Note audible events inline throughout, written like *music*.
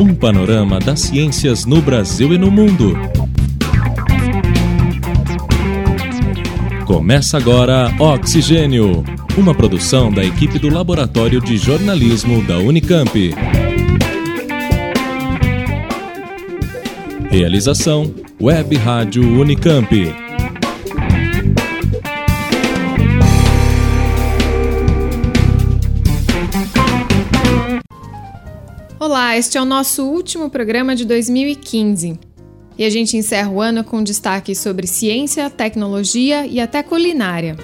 Um panorama das ciências no Brasil e no mundo. Começa agora Oxigênio, uma produção da equipe do Laboratório de Jornalismo da Unicamp. Realização Web Rádio Unicamp. Olá, este é o nosso último programa de 2015. E a gente encerra o ano com destaque sobre ciência, tecnologia e até culinária.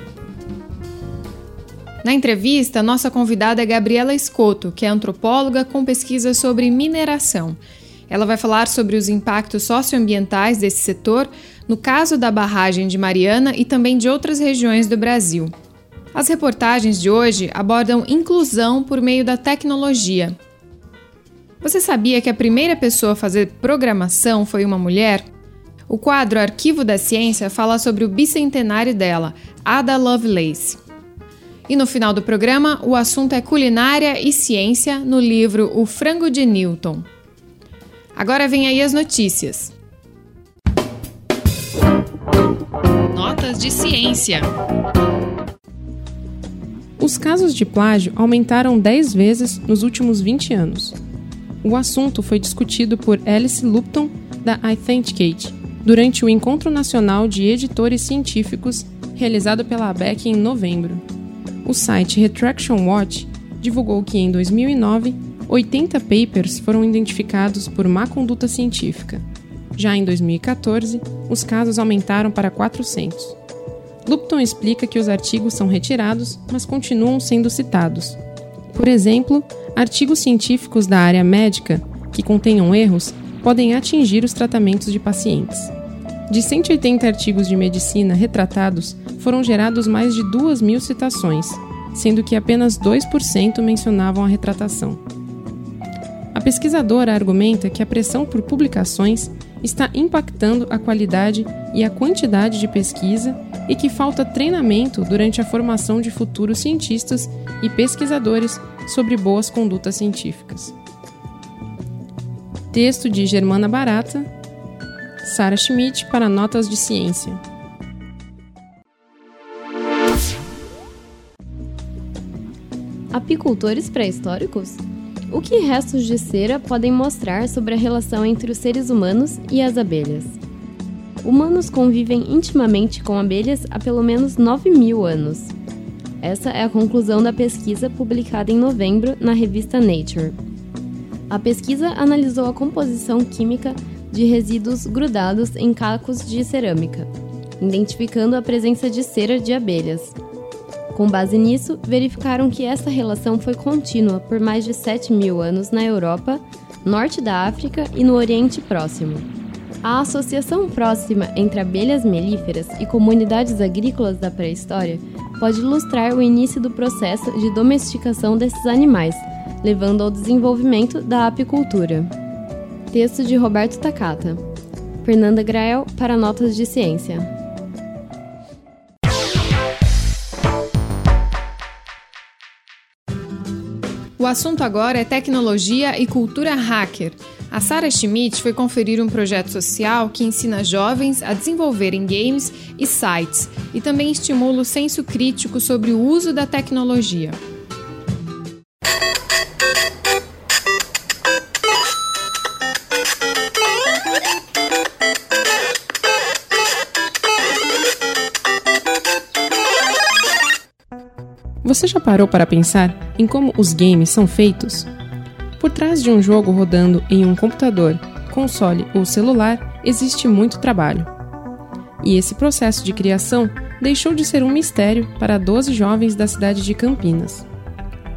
Na entrevista, nossa convidada é Gabriela Escoto, que é antropóloga com pesquisa sobre mineração. Ela vai falar sobre os impactos socioambientais desse setor, no caso da barragem de Mariana e também de outras regiões do Brasil. As reportagens de hoje abordam inclusão por meio da tecnologia você sabia que a primeira pessoa a fazer programação foi uma mulher? O quadro Arquivo da Ciência fala sobre o bicentenário dela, Ada Lovelace. E no final do programa, o assunto é culinária e ciência no livro O Frango de Newton. Agora vem aí as notícias. Notas de ciência. Os casos de plágio aumentaram 10 vezes nos últimos 20 anos. O assunto foi discutido por Alice Lupton, da Authenticate, durante o Encontro Nacional de Editores Científicos realizado pela ABEC em novembro. O site Retraction Watch divulgou que em 2009, 80 papers foram identificados por má conduta científica. Já em 2014, os casos aumentaram para 400. Lupton explica que os artigos são retirados, mas continuam sendo citados. Por exemplo, Artigos científicos da área médica que contenham erros podem atingir os tratamentos de pacientes. De 180 artigos de medicina retratados, foram gerados mais de 2 mil citações, sendo que apenas 2% mencionavam a retratação. A pesquisadora argumenta que a pressão por publicações está impactando a qualidade e a quantidade de pesquisa e que falta treinamento durante a formação de futuros cientistas e pesquisadores sobre boas condutas científicas. Texto de Germana Barata, Sara Schmidt para Notas de Ciência. Apicultores pré-históricos? O que restos de cera podem mostrar sobre a relação entre os seres humanos e as abelhas? Humanos convivem intimamente com abelhas há pelo menos 9 mil anos. Essa é a conclusão da pesquisa publicada em novembro na revista Nature. A pesquisa analisou a composição química de resíduos grudados em cacos de cerâmica, identificando a presença de cera de abelhas. Com base nisso, verificaram que essa relação foi contínua por mais de 7 mil anos na Europa, norte da África e no Oriente Próximo. A associação próxima entre abelhas melíferas e comunidades agrícolas da pré-história pode ilustrar o início do processo de domesticação desses animais, levando ao desenvolvimento da apicultura. Texto de Roberto Takata. Fernanda Grael para Notas de Ciência. O assunto agora é tecnologia e cultura hacker. A Sarah Schmidt foi conferir um projeto social que ensina jovens a desenvolverem games e sites e também estimula o senso crítico sobre o uso da tecnologia. Você já parou para pensar em como os games são feitos? Por trás de um jogo rodando em um computador, console ou celular, existe muito trabalho. E esse processo de criação deixou de ser um mistério para 12 jovens da cidade de Campinas.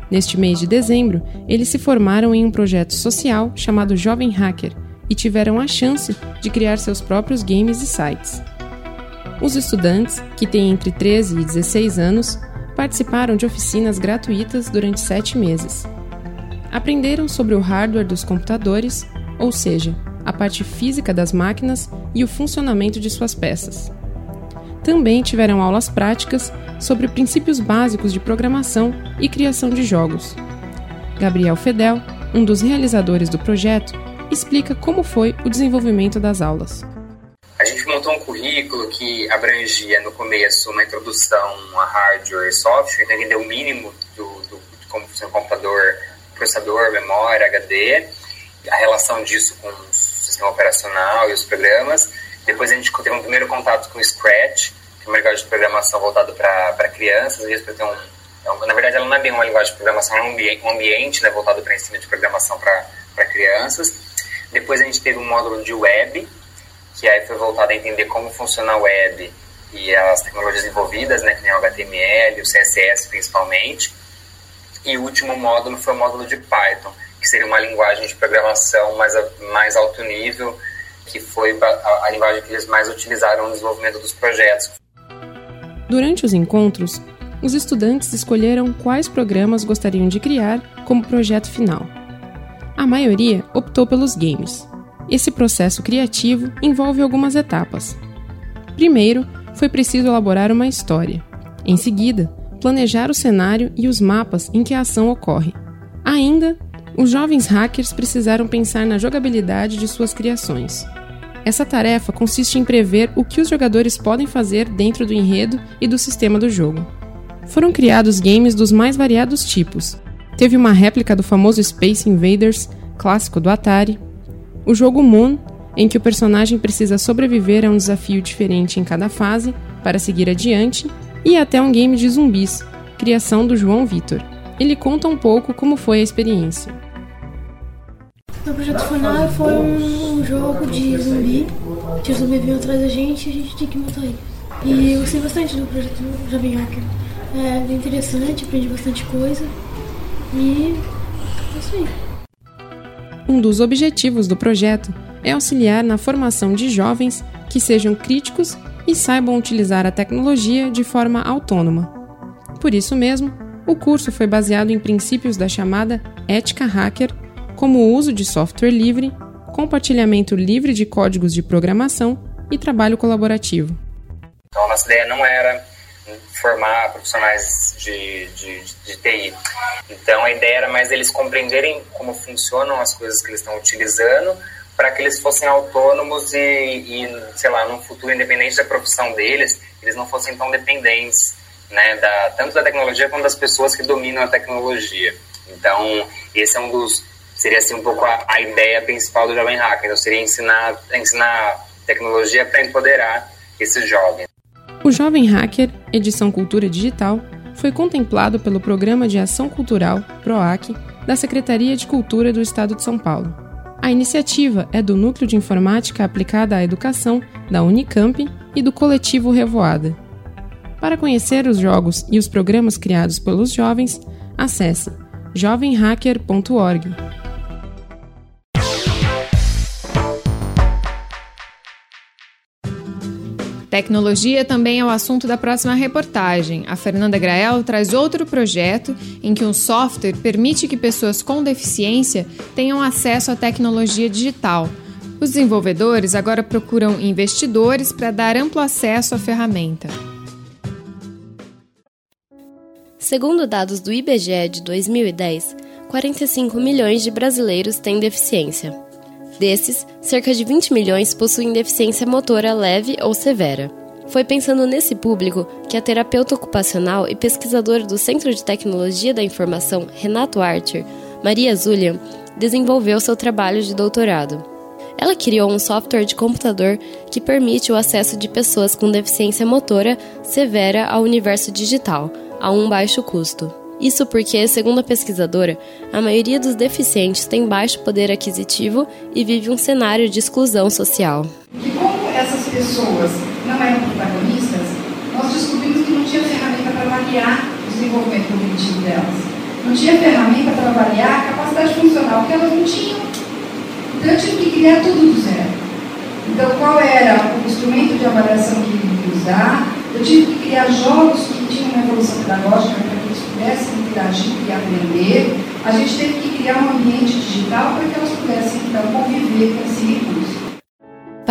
Neste mês de dezembro, eles se formaram em um projeto social chamado Jovem Hacker e tiveram a chance de criar seus próprios games e sites. Os estudantes, que têm entre 13 e 16 anos, participaram de oficinas gratuitas durante sete meses aprenderam sobre o hardware dos computadores, ou seja, a parte física das máquinas e o funcionamento de suas peças. Também tiveram aulas práticas sobre princípios básicos de programação e criação de jogos. Gabriel Fedel, um dos realizadores do projeto, explica como foi o desenvolvimento das aulas. A gente montou um currículo que abrangia no começo uma introdução a hardware e software, entender o mínimo do, do, de como funciona o computador, processador, memória, HD, a relação disso com o sistema operacional e os programas. Depois a gente teve um primeiro contato com o Scratch, que é uma linguagem de programação voltada para crianças, ter um, é na verdade ela não é bem uma linguagem de programação, é um ambiente, um ambiente né, voltado para ensino de programação para crianças. Depois a gente teve um módulo de web, que aí foi voltado a entender como funciona a web e as tecnologias envolvidas, né, que nem o HTML, o CSS principalmente. E o último módulo foi o módulo de Python, que seria uma linguagem de programação mais, mais alto nível, que foi a, a linguagem que eles mais utilizaram no desenvolvimento dos projetos. Durante os encontros, os estudantes escolheram quais programas gostariam de criar como projeto final. A maioria optou pelos games. Esse processo criativo envolve algumas etapas. Primeiro, foi preciso elaborar uma história. Em seguida, planejar o cenário e os mapas em que a ação ocorre. Ainda, os jovens hackers precisaram pensar na jogabilidade de suas criações. Essa tarefa consiste em prever o que os jogadores podem fazer dentro do enredo e do sistema do jogo. Foram criados games dos mais variados tipos. Teve uma réplica do famoso Space Invaders, clássico do Atari, o jogo Moon, em que o personagem precisa sobreviver a um desafio diferente em cada fase para seguir adiante, e até um game de zumbis, criação do João Vitor. Ele conta um pouco como foi a experiência. O projeto final foi um jogo de zumbi, que o zumbi veio atrás da gente e a gente tinha que matar ele. E eu gostei bastante do projeto Jovem Hacker. É bem interessante, aprendi bastante coisa e é isso aí. Um dos objetivos do projeto é auxiliar na formação de jovens que sejam críticos e saibam utilizar a tecnologia de forma autônoma. Por isso mesmo, o curso foi baseado em princípios da chamada ética hacker, como o uso de software livre, compartilhamento livre de códigos de programação e trabalho colaborativo. Então, a nossa ideia não era formar profissionais de, de, de, TI. Então a ideia era mais eles compreenderem como funcionam as coisas que eles estão utilizando para que eles fossem autônomos e, e, sei lá, num futuro independente da profissão deles, eles não fossem tão dependentes, né, da, tanto da tecnologia quanto das pessoas que dominam a tecnologia. Então, esse é um dos, seria assim um pouco a, a ideia principal do Jovem Hacker, então seria ensinar, ensinar tecnologia para empoderar esses jovens. O Jovem Hacker, edição Cultura Digital, foi contemplado pelo Programa de Ação Cultural, PROAC, da Secretaria de Cultura do Estado de São Paulo. A iniciativa é do Núcleo de Informática Aplicada à Educação da Unicamp e do Coletivo Revoada. Para conhecer os jogos e os programas criados pelos jovens, acesse jovemhacker.org. Tecnologia também é o assunto da próxima reportagem. A Fernanda Grael traz outro projeto em que um software permite que pessoas com deficiência tenham acesso à tecnologia digital. Os desenvolvedores agora procuram investidores para dar amplo acesso à ferramenta. Segundo dados do IBGE de 2010, 45 milhões de brasileiros têm deficiência. Desses, cerca de 20 milhões possuem deficiência motora leve ou severa. Foi pensando nesse público que a terapeuta ocupacional e pesquisadora do Centro de Tecnologia da Informação, Renato Archer, Maria Zulian, desenvolveu seu trabalho de doutorado. Ela criou um software de computador que permite o acesso de pessoas com deficiência motora severa ao universo digital, a um baixo custo. Isso porque, segundo a pesquisadora, a maioria dos deficientes tem baixo poder aquisitivo e vive um cenário de exclusão social. E como essas pessoas não eram protagonistas, nós descobrimos que não tinha ferramenta para avaliar o desenvolvimento cognitivo delas. Não tinha ferramenta para avaliar a capacidade funcional que elas não tinham. Então eu tive que criar tudo do zero. Então qual era o instrumento de avaliação que eu ia usar? Eu tive que criar jogos que tinham uma evolução pedagógica pudessem interagir e aprender, a gente teve que criar um ambiente digital para que elas pudessem, então, conviver com esse recurso.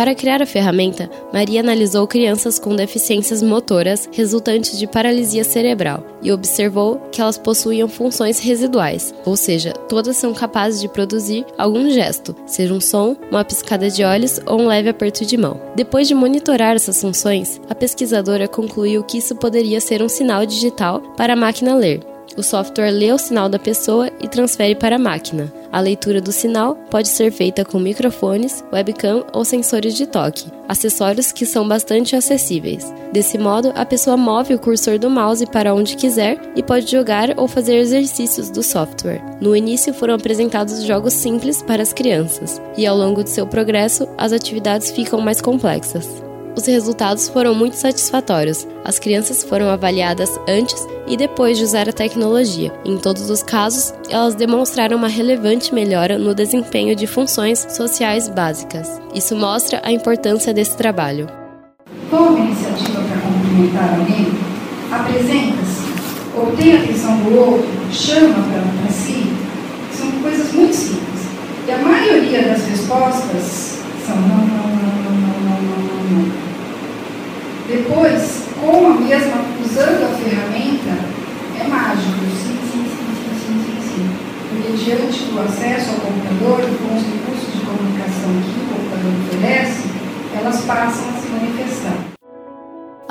Para criar a ferramenta, Maria analisou crianças com deficiências motoras resultantes de paralisia cerebral e observou que elas possuíam funções residuais, ou seja, todas são capazes de produzir algum gesto, seja um som, uma piscada de olhos ou um leve aperto de mão. Depois de monitorar essas funções, a pesquisadora concluiu que isso poderia ser um sinal digital para a máquina ler, o software lê o sinal da pessoa e transfere para a máquina. A leitura do sinal pode ser feita com microfones, webcam ou sensores de toque, acessórios que são bastante acessíveis. Desse modo, a pessoa move o cursor do mouse para onde quiser e pode jogar ou fazer exercícios do software. No início foram apresentados jogos simples para as crianças, e ao longo de seu progresso, as atividades ficam mais complexas. Os resultados foram muito satisfatórios. As crianças foram avaliadas antes e depois de usar a tecnologia. Em todos os casos, elas demonstraram uma relevante melhora no desempenho de funções sociais básicas. Isso mostra a importância desse trabalho. Toma iniciativa para cumprimentar alguém, apresenta-se, obtém a atenção do outro, chama para si. São coisas muito simples. E a maioria das respostas são não, não, não, não, não, não, não, não. Depois, com a mesma, usando a ferramenta, é mágico. Sim, sim, sim, sim, sim, sim, sim. Porque diante do acesso ao computador e com os recursos de comunicação que o computador oferece, elas passam a se manifestar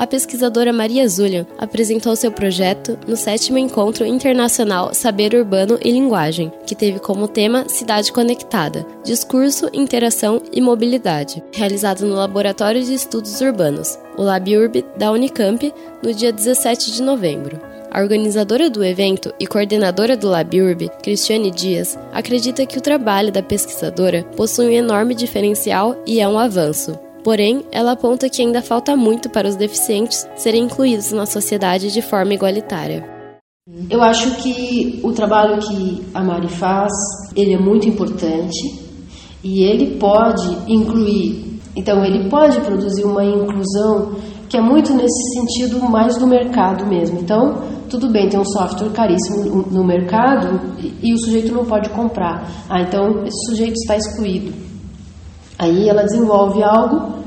a pesquisadora Maria Zulian apresentou seu projeto no sétimo Encontro Internacional Saber Urbano e Linguagem, que teve como tema Cidade Conectada, Discurso, Interação e Mobilidade, realizado no Laboratório de Estudos Urbanos, o LabUrb da Unicamp, no dia 17 de novembro. A organizadora do evento e coordenadora do LabUrb, Cristiane Dias, acredita que o trabalho da pesquisadora possui um enorme diferencial e é um avanço. Porém, ela aponta que ainda falta muito para os deficientes serem incluídos na sociedade de forma igualitária. Eu acho que o trabalho que a Mari faz, ele é muito importante e ele pode incluir, então ele pode produzir uma inclusão que é muito nesse sentido mais do mercado mesmo. Então, tudo bem, tem um software caríssimo no mercado e o sujeito não pode comprar. Ah, então esse sujeito está excluído. Aí ela desenvolve algo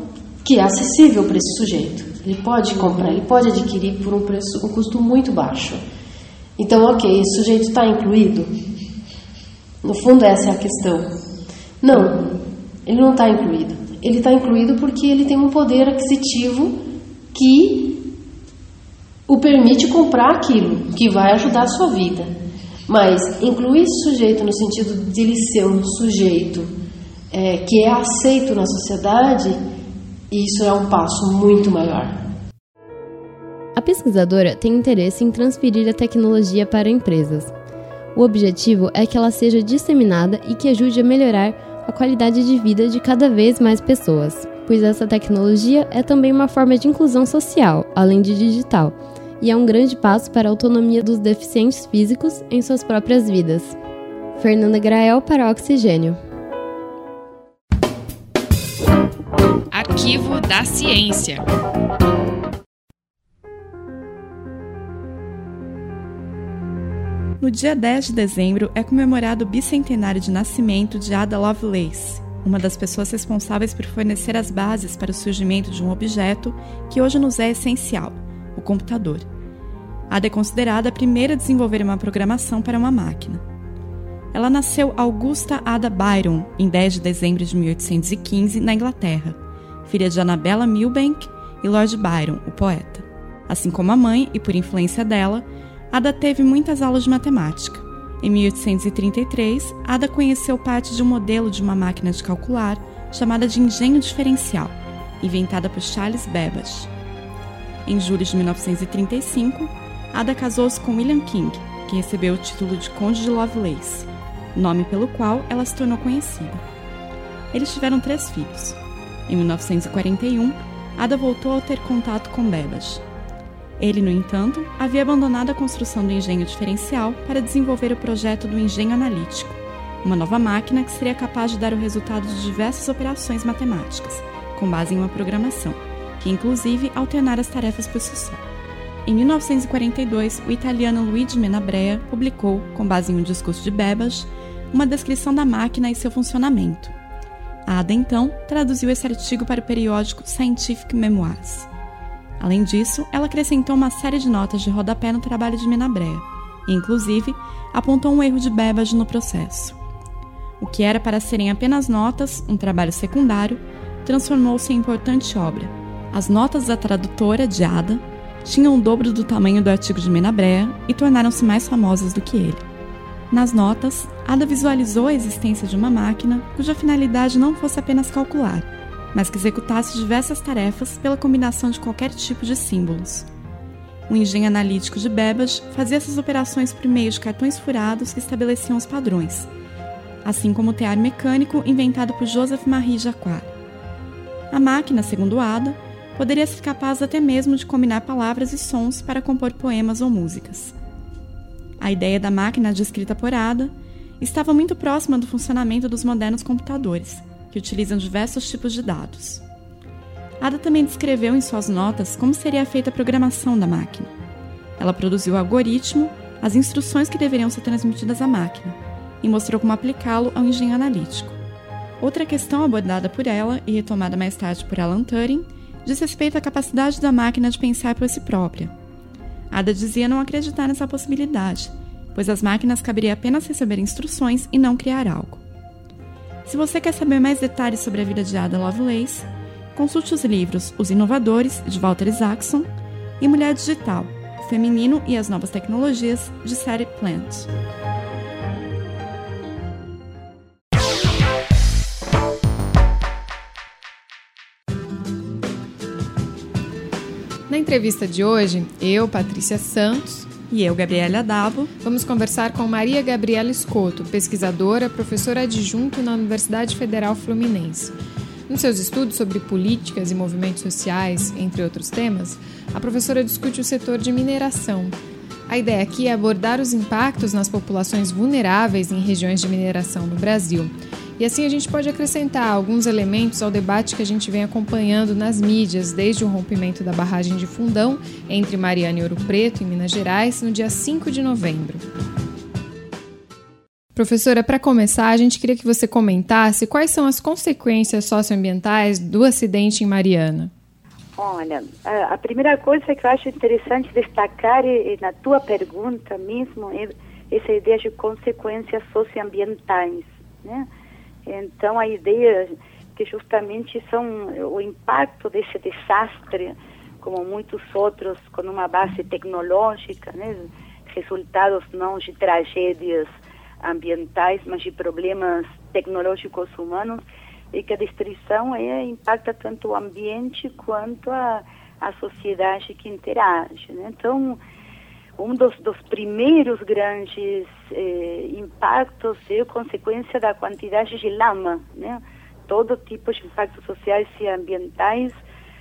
que é acessível para esse sujeito. Ele pode comprar, ele pode adquirir por um preço, um custo muito baixo. Então, ok, esse sujeito está incluído? No fundo, essa é a questão. Não, ele não está incluído. Ele está incluído porque ele tem um poder aquisitivo que o permite comprar aquilo que vai ajudar a sua vida. Mas incluir esse sujeito no sentido de ele ser um sujeito é, que é aceito na sociedade, isso é um passo muito maior. A pesquisadora tem interesse em transferir a tecnologia para empresas. O objetivo é que ela seja disseminada e que ajude a melhorar a qualidade de vida de cada vez mais pessoas, pois essa tecnologia é também uma forma de inclusão social, além de digital, e é um grande passo para a autonomia dos deficientes físicos em suas próprias vidas. Fernanda Grael para Oxigênio. Arquivo da Ciência. No dia 10 de dezembro é comemorado o bicentenário de nascimento de Ada Lovelace, uma das pessoas responsáveis por fornecer as bases para o surgimento de um objeto que hoje nos é essencial, o computador. Ada é considerada a primeira a desenvolver uma programação para uma máquina. Ela nasceu Augusta Ada Byron em 10 de dezembro de 1815 na Inglaterra filha de Annabella Milbank e Lord Byron, o poeta. Assim como a mãe, e por influência dela, Ada teve muitas aulas de matemática. Em 1833, Ada conheceu parte de um modelo de uma máquina de calcular chamada de engenho diferencial, inventada por Charles Babbage. Em julho de 1935, Ada casou-se com William King, que recebeu o título de Conde de Lovelace, nome pelo qual ela se tornou conhecida. Eles tiveram três filhos, em 1941, Ada voltou a ter contato com Bebas. Ele, no entanto, havia abandonado a construção do engenho diferencial para desenvolver o projeto do engenho analítico, uma nova máquina que seria capaz de dar o resultado de diversas operações matemáticas, com base em uma programação, que inclusive alternara as tarefas por si só. Em 1942, o italiano Luigi Menabrea publicou, com base em um discurso de Bebas, uma descrição da máquina e seu funcionamento, Ada, então, traduziu esse artigo para o periódico Scientific Memoirs. Além disso, ela acrescentou uma série de notas de rodapé no trabalho de Menabrea e, inclusive, apontou um erro de Babbage no processo. O que era para serem apenas notas, um trabalho secundário, transformou-se em importante obra. As notas da tradutora de Ada tinham o dobro do tamanho do artigo de Menabrea e tornaram-se mais famosas do que ele. Nas notas, Ada visualizou a existência de uma máquina cuja finalidade não fosse apenas calcular, mas que executasse diversas tarefas pela combinação de qualquer tipo de símbolos. O engenho analítico de Babbage fazia essas operações por meio de cartões furados que estabeleciam os padrões, assim como o tear mecânico inventado por Joseph Marie Jacquard. A máquina, segundo Ada, poderia ser capaz até mesmo de combinar palavras e sons para compor poemas ou músicas. A ideia da máquina descrita por Ada estava muito próxima do funcionamento dos modernos computadores – que utilizam diversos tipos de dados. Ada também descreveu em suas notas como seria feita a programação da máquina. Ela produziu o algoritmo, as instruções que deveriam ser transmitidas à máquina, e mostrou como aplicá-lo ao engenho analítico. Outra questão abordada por ela e retomada mais tarde por Alan Turing diz respeito à capacidade da máquina de pensar por si própria. Ada dizia não acreditar nessa possibilidade, pois as máquinas caberia apenas receber instruções e não criar algo. Se você quer saber mais detalhes sobre a vida de Ada Lovelace, consulte os livros Os Inovadores, de Walter Isaacson, e Mulher Digital, o Feminino e as Novas Tecnologias, de Sally Plant. Na entrevista de hoje, eu, Patrícia Santos, e eu, Gabriela Dabo. Vamos conversar com Maria Gabriela Escoto, pesquisadora, professora adjunto na Universidade Federal Fluminense. Nos seus estudos sobre políticas e movimentos sociais, entre outros temas, a professora discute o setor de mineração. A ideia aqui é abordar os impactos nas populações vulneráveis em regiões de mineração no Brasil e assim a gente pode acrescentar alguns elementos ao debate que a gente vem acompanhando nas mídias desde o rompimento da barragem de Fundão entre Mariana e Ouro Preto, em Minas Gerais, no dia 5 de novembro. Professora, para começar, a gente queria que você comentasse quais são as consequências socioambientais do acidente em Mariana. Olha, a primeira coisa que eu acho interessante destacar na tua pergunta mesmo é essa ideia de consequências socioambientais, né? Então, a ideia que justamente são o impacto desse desastre, como muitos outros, com uma base tecnológica, né? resultados não de tragédias ambientais, mas de problemas tecnológicos humanos, e que a destruição é, impacta tanto o ambiente quanto a, a sociedade que interage. Né? Então, um dos, dos primeiros grandes eh, impactos é consequência da quantidade de lama, né? Todo tipo de impactos sociais e ambientais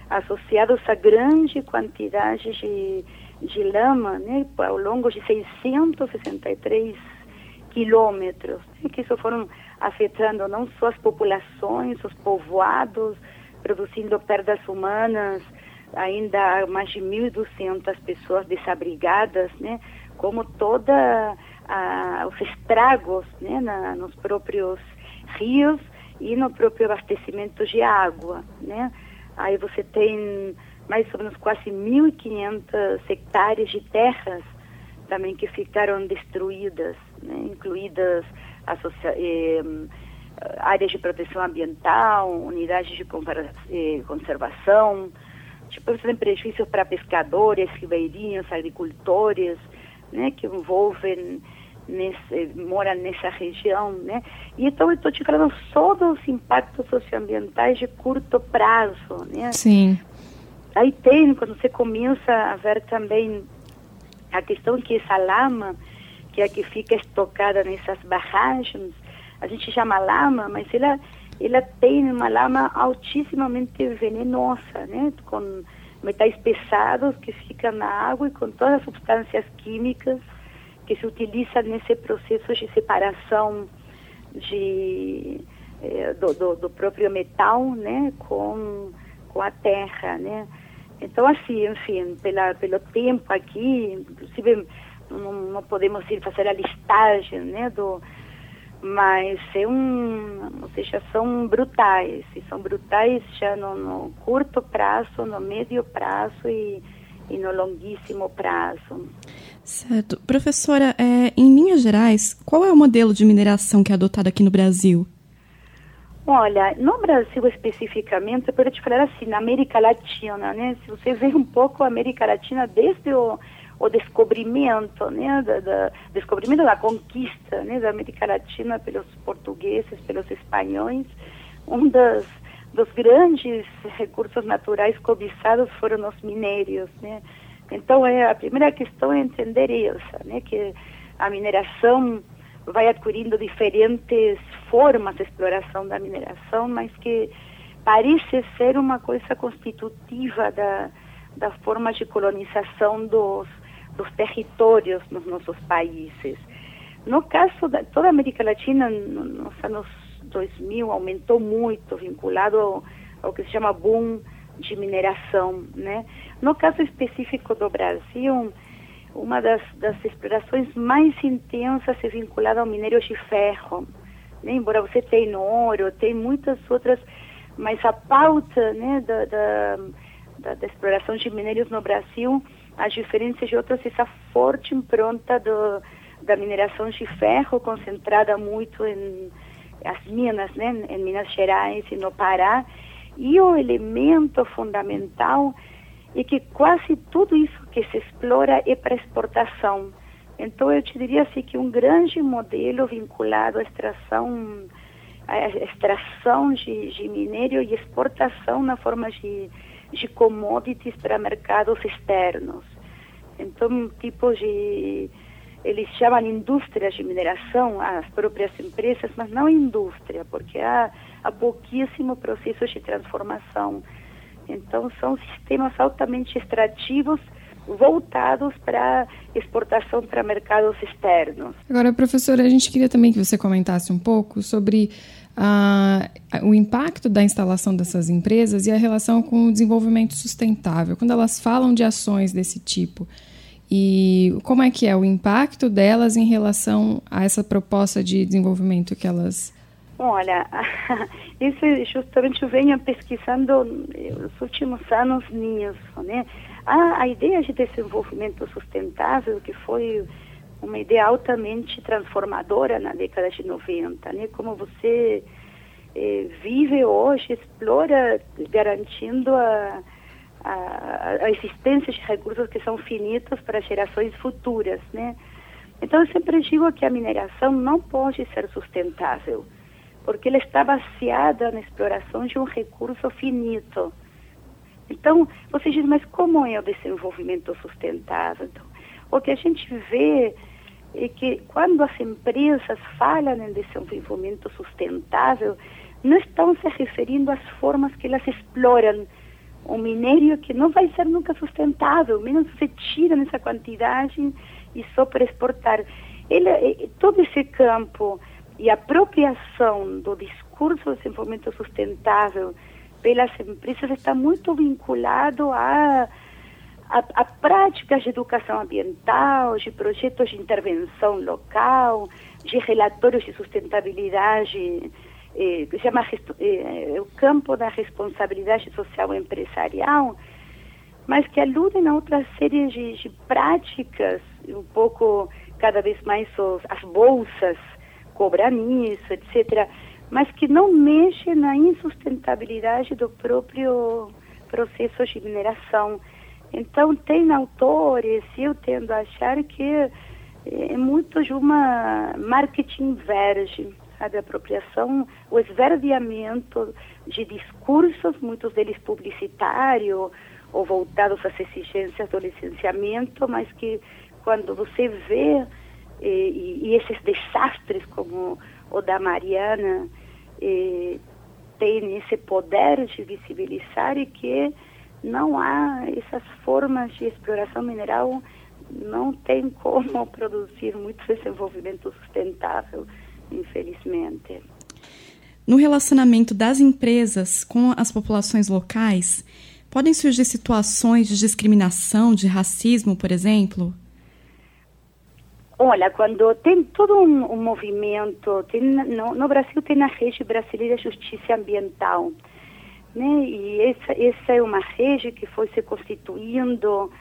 associados a grande quantidade de, de lama, né? Ao longo de 663 quilômetros, né? que isso foram afetando não só as populações, os povoados, produzindo perdas humanas, ainda há mais de 1.200 pessoas desabrigadas, né? Como toda a, os estragos, né? Na, nos próprios rios e no próprio abastecimento de água, né? Aí você tem mais ou menos quase 1.500 hectares de terras também que ficaram destruídas, né? incluídas eh, áreas de proteção ambiental, unidades de eh, conservação, tipo, tem prejuízos para pescadores, ribeirinhos, agricultores, né, que envolvem nesse, moram nessa região, né? E então eu estou te falando só dos impactos socioambientais de curto prazo, né? Sim. Aí tem, quando você começa a ver também a questão que essa lama, que é a que fica estocada nessas barragens, a gente chama lama, mas ela ela tem uma lama altíssimamente venenosa, né? Com metais pesados que ficam na água e com todas as substâncias químicas que se utilizam nesse processo de separação de, eh, do, do, do, próprio metal, né? Com, com a terra, né? Então, assim, enfim, pela, pelo tempo aqui, inclusive não, não podemos ir fazer a listagem, né? Do, mas é um, ou seja, são brutais, e são brutais já no, no curto prazo, no médio prazo e, e no longuíssimo prazo. Certo. Professora, é, em linhas gerais, qual é o modelo de mineração que é adotado aqui no Brasil? Olha, no Brasil especificamente, eu te falar assim, na América Latina, né? Se você vê um pouco a América Latina desde o o descobrimento, né, da, da, descobrimento da conquista, né, da América Latina pelos portugueses, pelos espanhóis, um dos, dos grandes recursos naturais cobiçados foram os minérios, né. Então, é, a primeira questão é entender isso, né, que a mineração vai adquirindo diferentes formas de exploração da mineração, mas que parece ser uma coisa constitutiva da, da forma de colonização dos, dos territórios nos nossos países. No caso da toda a América Latina, nos anos 2000 aumentou muito, vinculado ao, ao que se chama boom de mineração, né? No caso específico do Brasil, uma das, das explorações mais intensas é vinculada ao minério de ferro. Né? Embora você tenha ouro, tem muitas outras, mas a pauta né, da, da, da, da exploração de minérios no Brasil as diferenças de outras, essa forte impronta do, da mineração de ferro concentrada muito em as minas, né, em Minas Gerais e no Pará, e o elemento fundamental é que quase tudo isso que se explora é para exportação. Então eu te diria assim que um grande modelo vinculado à extração, extração de, de minério e exportação na forma de de commodities para mercados externos. Então, tipo de eles chamam indústrias de mineração as próprias empresas, mas não indústria, porque há, há pouquíssimo processo de transformação. Então, são sistemas altamente extrativos voltados para exportação para mercados externos. Agora, professora, a gente queria também que você comentasse um pouco sobre a, o impacto da instalação dessas empresas e a relação com o desenvolvimento sustentável, quando elas falam de ações desse tipo. E como é que é o impacto delas em relação a essa proposta de desenvolvimento que elas. Olha, *laughs* isso justamente eu venho pesquisando nos últimos anos nisso, né? A, a ideia de desenvolvimento sustentável, que foi uma ideia altamente transformadora na década de 90, né? Como você eh, vive hoje, explora, garantindo a, a, a, existência de recursos que são finitos para gerações futuras, né? Então, eu sempre digo que a mineração não pode ser sustentável, porque ela está baseada na exploração de um recurso finito. Então, você diz, mas como é o desenvolvimento sustentável? Então, o que a gente vê é que quando as empresas falam em desenvolvimento sustentável, não estão se referindo às formas que elas exploram o minério que não vai ser nunca sustentável, menos você tira nessa quantidade e só para exportar. Ele, eh, todo esse campo e a apropriação do discurso de desenvolvimento sustentável pelas empresas está muito vinculado a a, a, práticas de educação ambiental, de projetos de intervenção local, de relatórios de sustentabilidade, eh, se chama eh, o campo da responsabilidade social empresarial, mas que aludem a outra série de, de práticas, um pouco cada vez mais os, as bolsas cobram isso, etc., mas que não mexem na insustentabilidade do próprio processo de mineração. Então, tem autores, eu tendo a achar que é muito de uma marketing verde, sabe, apropriação, o esverdeamento de discursos, muitos deles publicitários ou voltados às exigências do licenciamento, mas que quando você vê e, e esses desastres como o da Mariana eh, tem esse poder de visibilizar e que não há essas formas de exploração mineral, não tem como *laughs* produzir muito desenvolvimento sustentável, infelizmente. No relacionamento das empresas com as populações locais, podem surgir situações de discriminação, de racismo, por exemplo? Olha, quando tem todo um, um movimento, tem, no, no, Brasil tem a rede brasileira de justiça ambiental, né? E essa, essa é uma rede que foi se constituindo,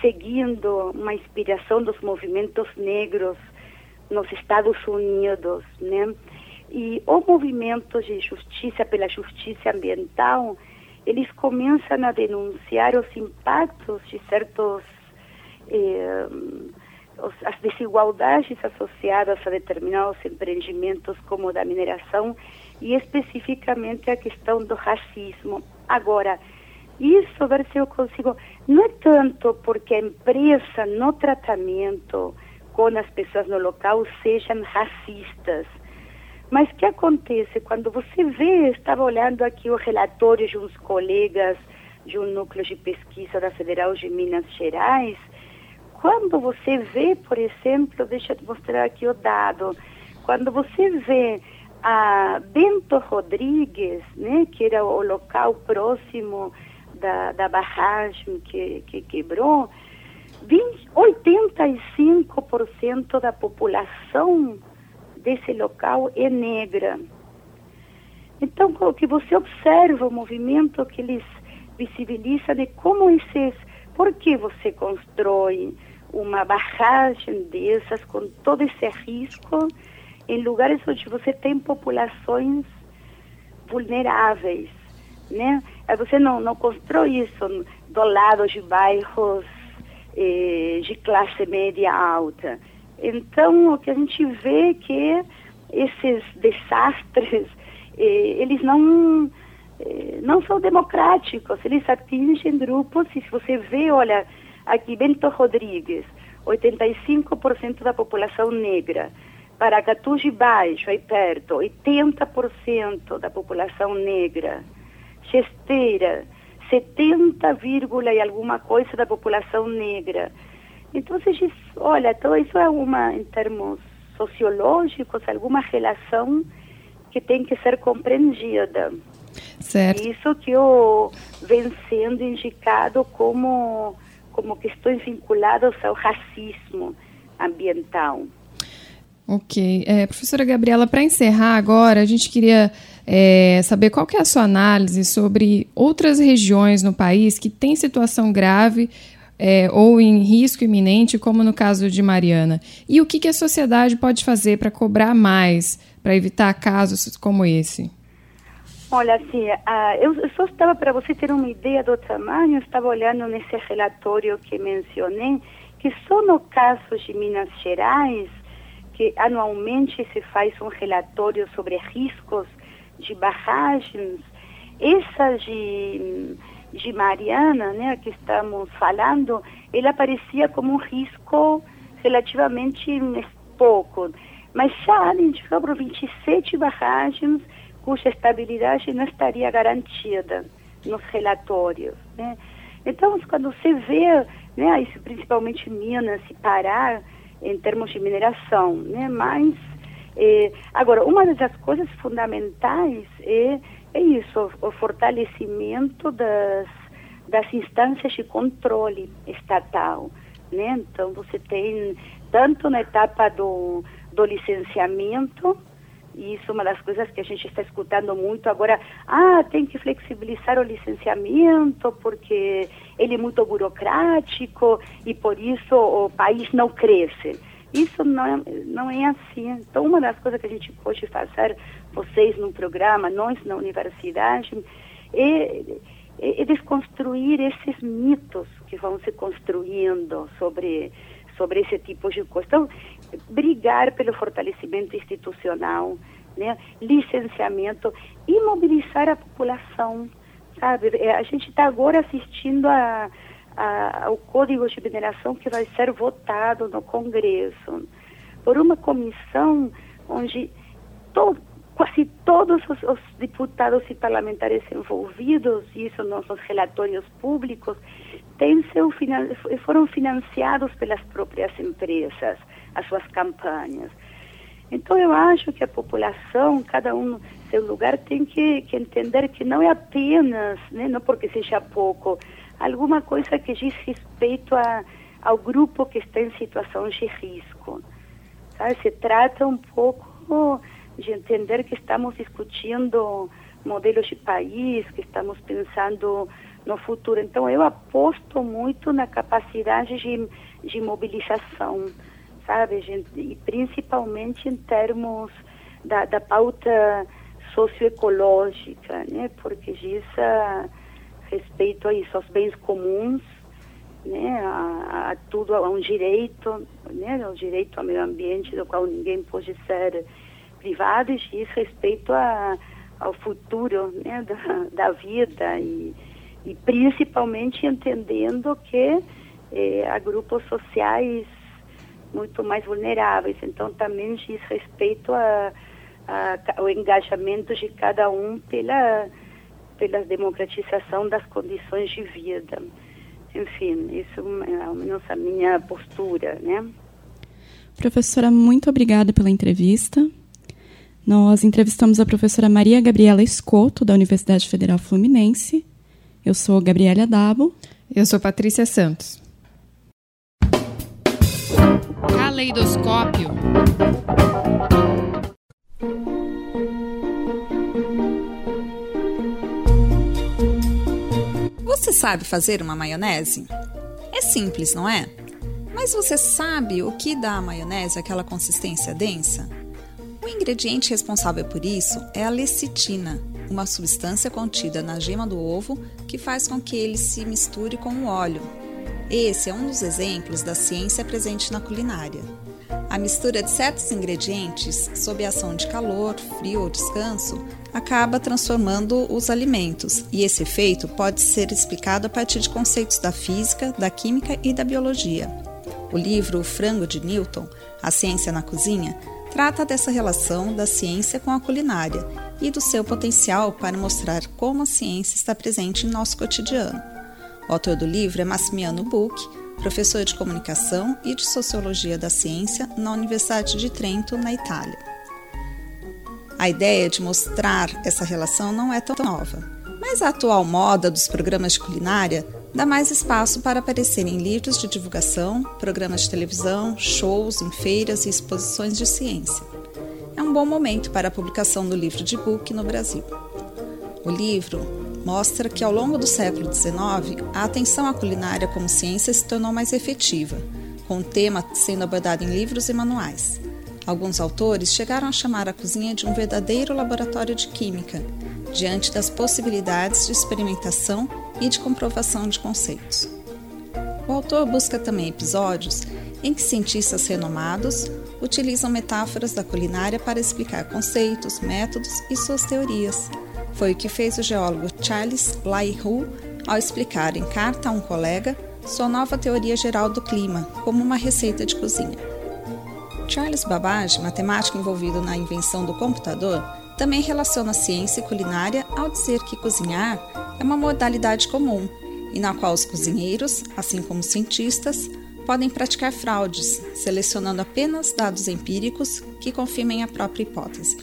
seguindo uma inspiração dos movimentos negros nos Estados Unidos, né? E o movimento de justiça pela justiça ambiental, eles começam a denunciar os impactos de certos eh, as desigualdades associadas a determinados empreendimentos como da mineração e especificamente a questão do racismo. Agora, isso, ver se eu consigo, não é tanto porque a empresa no tratamento com as pessoas no local sejam racistas, mas que acontece quando você vê, estava olhando aqui o relatório de uns colegas de um núcleo de pesquisa da Federal de Minas Gerais, quando você vê, por exemplo, deixa eu te mostrar aqui o dado, quando você vê a Bento Rodrigues, né, que era o local próximo da, da barragem que, que quebrou, 20, 85% da população desse local é negra. Então, o que você observa, o movimento que eles visibilizam de como esses, por que você constrói uma barragem dessas com todo esse risco em lugares onde você tem populações vulneráveis, né? Você não, não constrói isso do lado de bairros eh, de classe média alta. Então, o que a gente vê é que esses desastres, *laughs* eh, eles não, eh, não são democráticos, eles atingem grupos, e se você vê, olha, Aqui, Bento Rodrigues, 85% da população negra. Paracatu de Baixo, aí perto, 80% da população negra. Chesteira, 70, e alguma coisa da população negra. Então, olha, então isso é uma, em termos sociológicos, alguma relação que tem que ser compreendida. Certo. Isso que eu vem sendo indicado como como questões vinculadas ao racismo ambiental. Ok. É, professora Gabriela, para encerrar agora, a gente queria é, saber qual que é a sua análise sobre outras regiões no país que têm situação grave é, ou em risco iminente, como no caso de Mariana. E o que, que a sociedade pode fazer para cobrar mais, para evitar casos como esse? Olha, assim, uh, eu só estava, para você ter uma ideia do tamanho, eu estava olhando nesse relatório que mencionei, que só no caso de Minas Gerais, que anualmente se faz um relatório sobre riscos de barragens, essa de, de Mariana, né, que estamos falando, ela aparecia como um risco relativamente pouco, mas já identificou 27 barragens cuja estabilidade não estaria garantida nos relatórios. Né? Então, quando você vê, né, isso principalmente Minas e Pará, em termos de mineração, né, mas eh, agora uma das coisas fundamentais é, é isso, o fortalecimento das das instâncias de controle estatal, né? Então você tem tanto na etapa do, do licenciamento e isso é uma das coisas que a gente está escutando muito agora. Ah, tem que flexibilizar o licenciamento porque ele é muito burocrático e por isso o país não cresce. Isso não é, não é assim. Então, uma das coisas que a gente pode fazer, vocês no programa, nós na universidade, é, é, é desconstruir esses mitos que vão se construindo sobre sobre esse tipo de coisa. Então, brigar pelo fortalecimento institucional, né, licenciamento e mobilizar a população, sabe? É, a gente está agora assistindo a, a, ao Código de Mineração que vai ser votado no Congresso por uma comissão onde to, quase todos os, os, deputados e parlamentares envolvidos, isso nos relatórios públicos, têm seu, foram financiados pelas próprias empresas, as suas campanhas. Então eu acho que a população, cada um seu lugar, tem que, que entender que não é apenas, né, não porque seja pouco, alguma coisa que diz respeito a, ao grupo que está em situação de risco. Sabe? Se trata um pouco de entender que estamos discutindo modelos de país, que estamos pensando no futuro. Então, eu aposto muito na capacidade de, de mobilização, sabe? E principalmente em termos da, da pauta socioecológica, né? Porque diz a respeito a isso, aos bens comuns, né? A, a tudo, a um direito, né? O direito ao meio ambiente, do qual ninguém pode ser privado, e diz respeito a, ao futuro, né? Da, da vida e e principalmente entendendo que eh, há grupos sociais muito mais vulneráveis. Então, também diz respeito a, a, ao engajamento de cada um pela, pela democratização das condições de vida. Enfim, isso é ao menos a minha postura, né? Professora, muito obrigada pela entrevista. Nós entrevistamos a professora Maria Gabriela Escoto, da Universidade Federal Fluminense, eu sou Gabriela Dabo. Eu sou Patrícia Santos. Caleidoscópio. Você sabe fazer uma maionese? É simples, não é? Mas você sabe o que dá à maionese aquela consistência densa? O ingrediente responsável por isso é a lecitina, uma substância contida na gema do ovo que faz com que ele se misture com o óleo. Esse é um dos exemplos da ciência presente na culinária. A mistura de certos ingredientes, sob a ação de calor, frio ou descanso, acaba transformando os alimentos, e esse efeito pode ser explicado a partir de conceitos da física, da química e da biologia. O livro O Frango de Newton, A Ciência na Cozinha, trata dessa relação da ciência com a culinária e do seu potencial para mostrar como a ciência está presente em nosso cotidiano. O autor do livro é Massimiano Buch, professor de comunicação e de sociologia da ciência na Universidade de Trento, na Itália. A ideia de mostrar essa relação não é tão nova, mas a atual moda dos programas de culinária dá mais espaço para aparecer em livros de divulgação, programas de televisão, shows em feiras e exposições de ciência. É um bom momento para a publicação do livro de book no Brasil. O livro mostra que ao longo do século XIX, a atenção à culinária como ciência se tornou mais efetiva, com o tema sendo abordado em livros e manuais. Alguns autores chegaram a chamar a cozinha de um verdadeiro laboratório de química, diante das possibilidades de experimentação e de comprovação de conceitos. O autor busca também episódios em que cientistas renomados utilizam metáforas da culinária para explicar conceitos, métodos e suas teorias. Foi o que fez o geólogo Charles Lyell ao explicar em carta a um colega sua nova teoria geral do clima como uma receita de cozinha. Charles Babbage, matemático envolvido na invenção do computador, também relaciona ciência e culinária ao dizer que cozinhar é uma modalidade comum e na qual os cozinheiros, assim como os cientistas, podem praticar fraudes, selecionando apenas dados empíricos que confirmem a própria hipótese.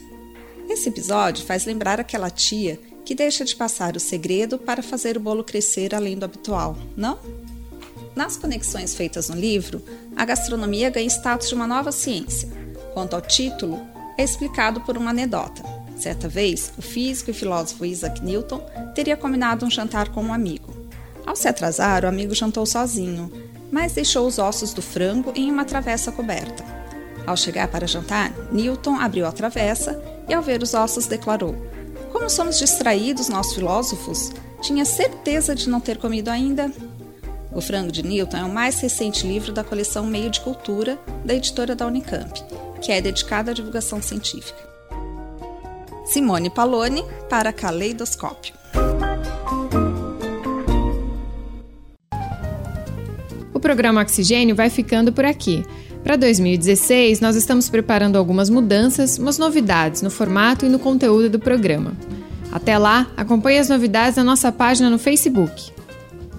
Esse episódio faz lembrar aquela tia que deixa de passar o segredo para fazer o bolo crescer além do habitual, não? Nas conexões feitas no livro, a gastronomia ganha status de uma nova ciência. Quanto ao título, é explicado por uma anedota. Certa vez, o físico e filósofo Isaac Newton teria combinado um jantar com um amigo. Ao se atrasar, o amigo jantou sozinho, mas deixou os ossos do frango em uma travessa coberta. Ao chegar para jantar, Newton abriu a travessa e, ao ver os ossos, declarou: Como somos distraídos, nós filósofos? Tinha certeza de não ter comido ainda? O Frango de Newton é o mais recente livro da coleção Meio de Cultura, da editora da Unicamp, que é dedicada à divulgação científica. Simone Paloni para Caleidoscópio. O programa Oxigênio vai ficando por aqui. Para 2016, nós estamos preparando algumas mudanças, umas novidades no formato e no conteúdo do programa. Até lá, acompanhe as novidades na nossa página no Facebook.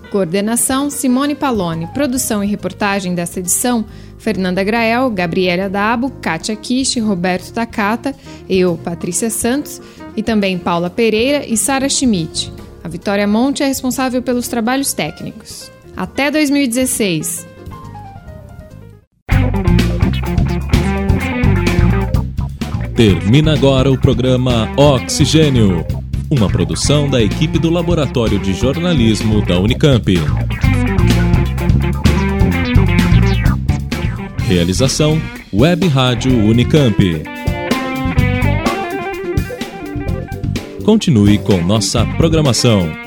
Coordenação Simone Paloni, produção e reportagem desta edição Fernanda Grael, Gabriela Dabo, Kátia Kish, Roberto Takata, eu, Patrícia Santos e também Paula Pereira e Sara Schmidt. A Vitória Monte é responsável pelos trabalhos técnicos. Até 2016! Termina agora o programa Oxigênio, uma produção da equipe do Laboratório de Jornalismo da Unicamp. Realização Web Rádio Unicamp. Continue com nossa programação.